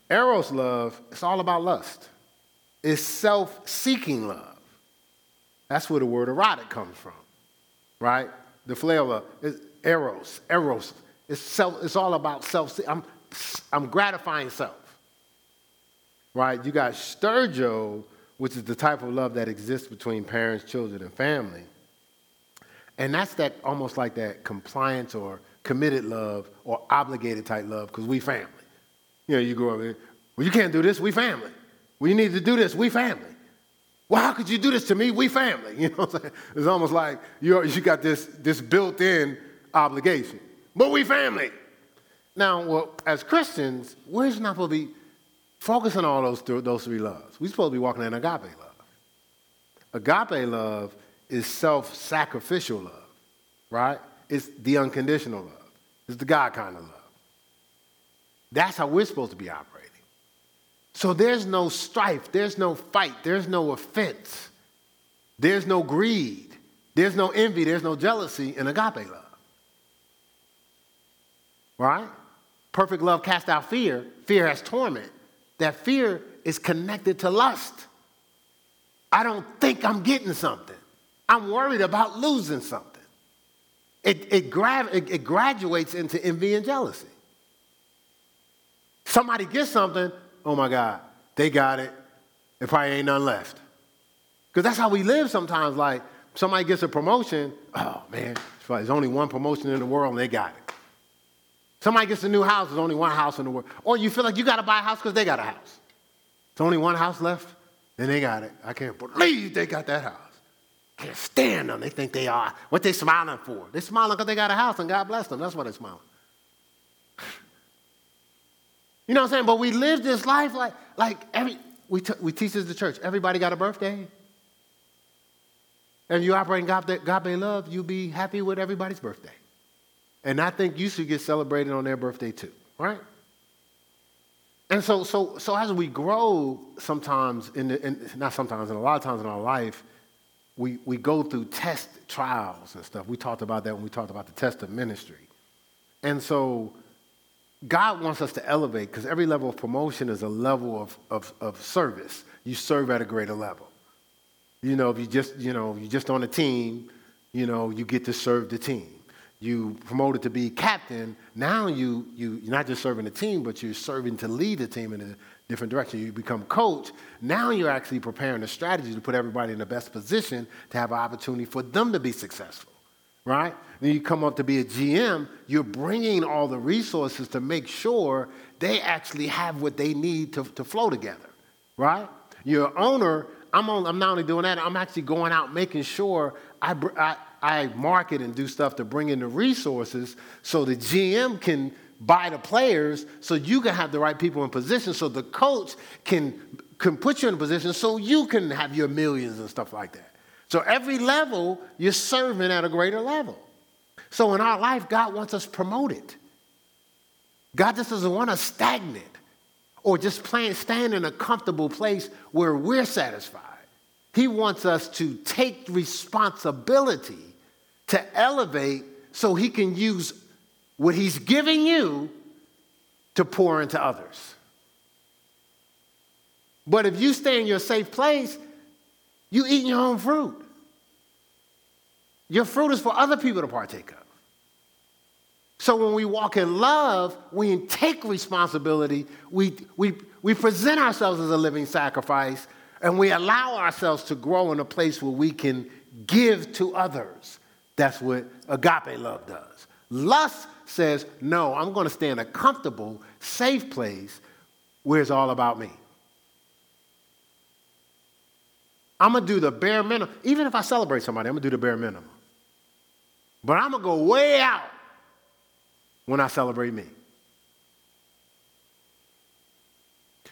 Eros love, it's all about lust. It's self-seeking love. That's where the word erotic comes from. Right? The love is eros, eros. It's, self, it's all about self. I'm, I'm gratifying self. Right? You got storge, which is the type of love that exists between parents, children, and family. And that's that almost like that compliance or committed love or obligated type love because we family. You know, you grow up, well, you can't do this, we family. You need to do this, we family. Well, how could you do this to me? We family. You know what I'm saying? It's almost like you you got this, this built in obligation. But we family. Now, well, as Christians, we're not supposed to be focusing on all those, those three loves. We're supposed to be walking in agape love. Agape love is self sacrificial love, right? It's the unconditional love, it's the God kind of love. That's how we're supposed to be operating. So there's no strife, there's no fight, there's no offense, there's no greed, there's no envy, there's no jealousy in agape love. Right? Perfect love casts out fear. Fear has torment. That fear is connected to lust. I don't think I'm getting something. I'm worried about losing something. It, it, gra- it, it graduates into envy and jealousy. Somebody gets something, oh my God, they got it. There probably ain't none left. Because that's how we live sometimes. Like somebody gets a promotion, oh man, there's only one promotion in the world and they got it. Somebody gets a new house, there's only one house in the world. Or you feel like you got to buy a house because they got a house. There's only one house left, then they got it. I can't believe they got that house. Can't stand them. They think they are. What they smiling for? They smiling because they got a house and God bless them. That's why they smiling. You know what I'm saying? But we live this life like, like every, we, t- we teach this the church. Everybody got a birthday. And you operate in God, God love, you be happy with everybody's birthday. And I think you should get celebrated on their birthday too, right? And so, so, so as we grow, sometimes, in, the, in not sometimes, and a lot of times in our life, we, we go through test trials and stuff. We talked about that when we talked about the test of ministry. And so God wants us to elevate because every level of promotion is a level of, of, of service. You serve at a greater level. You know, if you just, you know, you're just on a team, you know, you get to serve the team you promoted to be captain. Now you, you, you're not just serving the team, but you're serving to lead the team in a different direction. You become coach. Now you're actually preparing a strategy to put everybody in the best position to have an opportunity for them to be successful, right? Then you come up to be a GM, you're bringing all the resources to make sure they actually have what they need to, to flow together, right? You're owner, I'm, on, I'm not only doing that, I'm actually going out making sure I, I, I market and do stuff to bring in the resources so the GM can buy the players so you can have the right people in position so the coach can, can put you in a position so you can have your millions and stuff like that. So every level, you're serving at a greater level. So in our life, God wants us promoted. God just doesn't want us stagnant or just playing, stand in a comfortable place where we're satisfied. He wants us to take responsibility to elevate so he can use what he's giving you to pour into others. But if you stay in your safe place, you eat your own fruit. Your fruit is for other people to partake of. So when we walk in love, we take responsibility, we, we, we present ourselves as a living sacrifice, and we allow ourselves to grow in a place where we can give to others. That's what agape love does. Lust says, no, I'm going to stay in a comfortable, safe place where it's all about me. I'm going to do the bare minimum. Even if I celebrate somebody, I'm going to do the bare minimum. But I'm going to go way out when I celebrate me.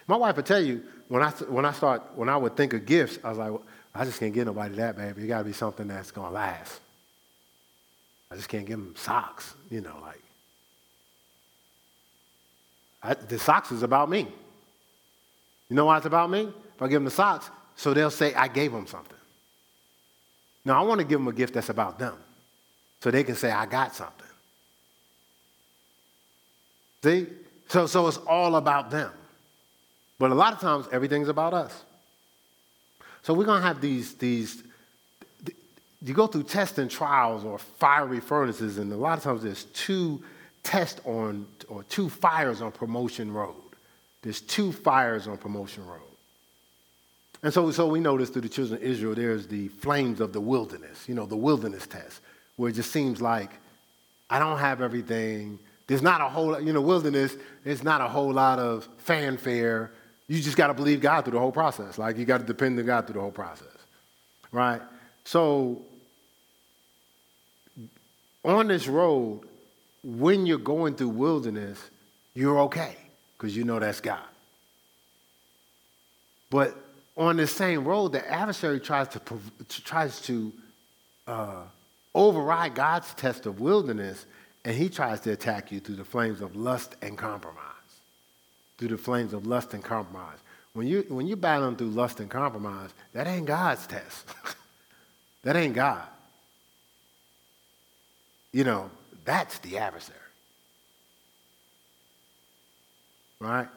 My wife would tell you when I, when I start, when I would think of gifts, I was like, I just can't get nobody that, baby. It got to be something that's going to last. I just can't give them socks, you know, like. I, the socks is about me. You know why it's about me? If I give them the socks, so they'll say I gave them something. Now, I want to give them a gift that's about them, so they can say I got something. See? So, so it's all about them. But a lot of times, everything's about us. So we're going to have these, these, you go through tests and trials or fiery furnaces, and a lot of times there's two tests on, or two fires on promotion road. There's two fires on promotion road. And so, so we notice through the children of Israel, there's the flames of the wilderness, you know, the wilderness test, where it just seems like I don't have everything. There's not a whole, you know, wilderness, there's not a whole lot of fanfare. You just got to believe God through the whole process. Like you got to depend on God through the whole process, right? So on this road, when you're going through wilderness, you're okay because you know that's God. But on the same road, the adversary tries to, tries to uh, override God's test of wilderness, and he tries to attack you through the flames of lust and compromise. Through the flames of lust and compromise. When, you, when you're battling through lust and compromise, that ain't God's test. that ain't God. You know, that's the adversary. Right?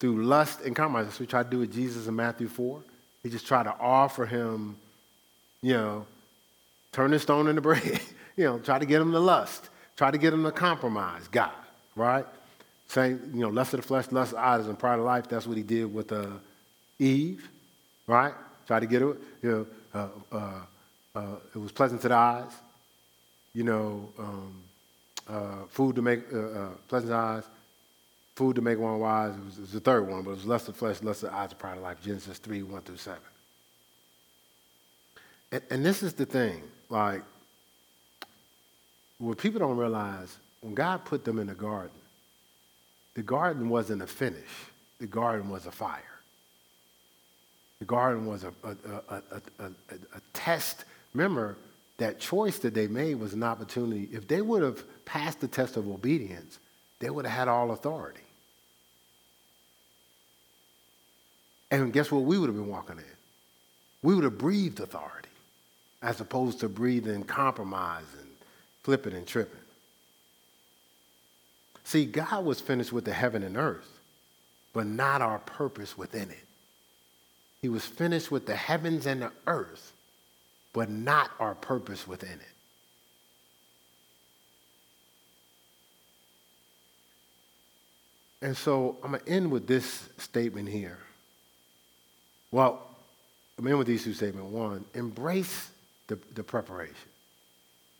Through lust and compromise. That's what try to do with Jesus in Matthew 4. He just tried to offer him, you know, turn the stone into bread. you know, try to get him to lust. Try to get him to compromise God, right? Saying, you know, lust of the flesh, lust of the eyes, and pride of life. That's what he did with uh, Eve, right? Try to get it, you know, uh, uh, uh, it was pleasant to the eyes, you know, um, uh, food to make, uh, pleasant eyes, food to make one wise. It was, it was, the third one, but it was lust of flesh, lust of eyes, pride of life. Genesis 3, 1 through 7. And, and this is the thing, like, what people don't realize, when God put them in the garden, the garden wasn't a finish. The garden was a fire. The garden was a, a, a, a, test. Remember, that choice that they made was an opportunity. If they would have passed the test of obedience, they would have had all authority. And guess what we would have been walking in? We would have breathed authority as opposed to breathing compromise and flipping and tripping. See, God was finished with the heaven and earth, but not our purpose within it. He was finished with the heavens and the earth, but not our purpose within it. And so I'm going to end with this statement here. Well, I'm in with these two statements. One, embrace the, the preparation.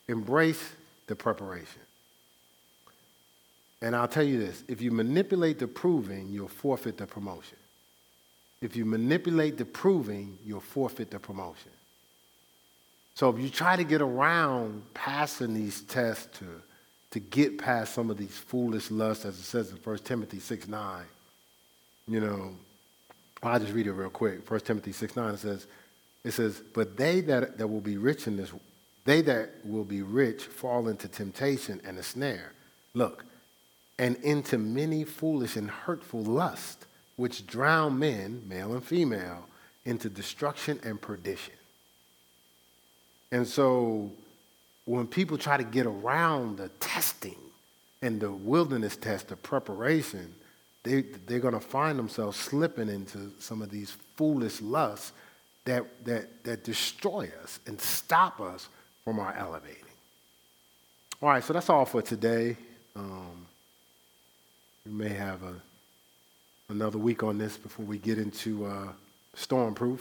Embrace the preparation. And I'll tell you this if you manipulate the proving, you'll forfeit the promotion. If you manipulate the proving, you'll forfeit the promotion. So if you try to get around passing these tests to, to get past some of these foolish lusts, as it says in 1 Timothy 6 9, you know, I'll just read it real quick. 1 Timothy 6 9 it says, it says, But they that, that will be rich in this, they that will be rich fall into temptation and a snare. Look, and into many foolish and hurtful lusts which drown men, male and female, into destruction and perdition. And so when people try to get around the testing and the wilderness test, the preparation, they, they're going to find themselves slipping into some of these foolish lusts that, that, that destroy us and stop us from our elevating. All right, so that's all for today. Um, we may have a another week on this before we get into uh, stormproof.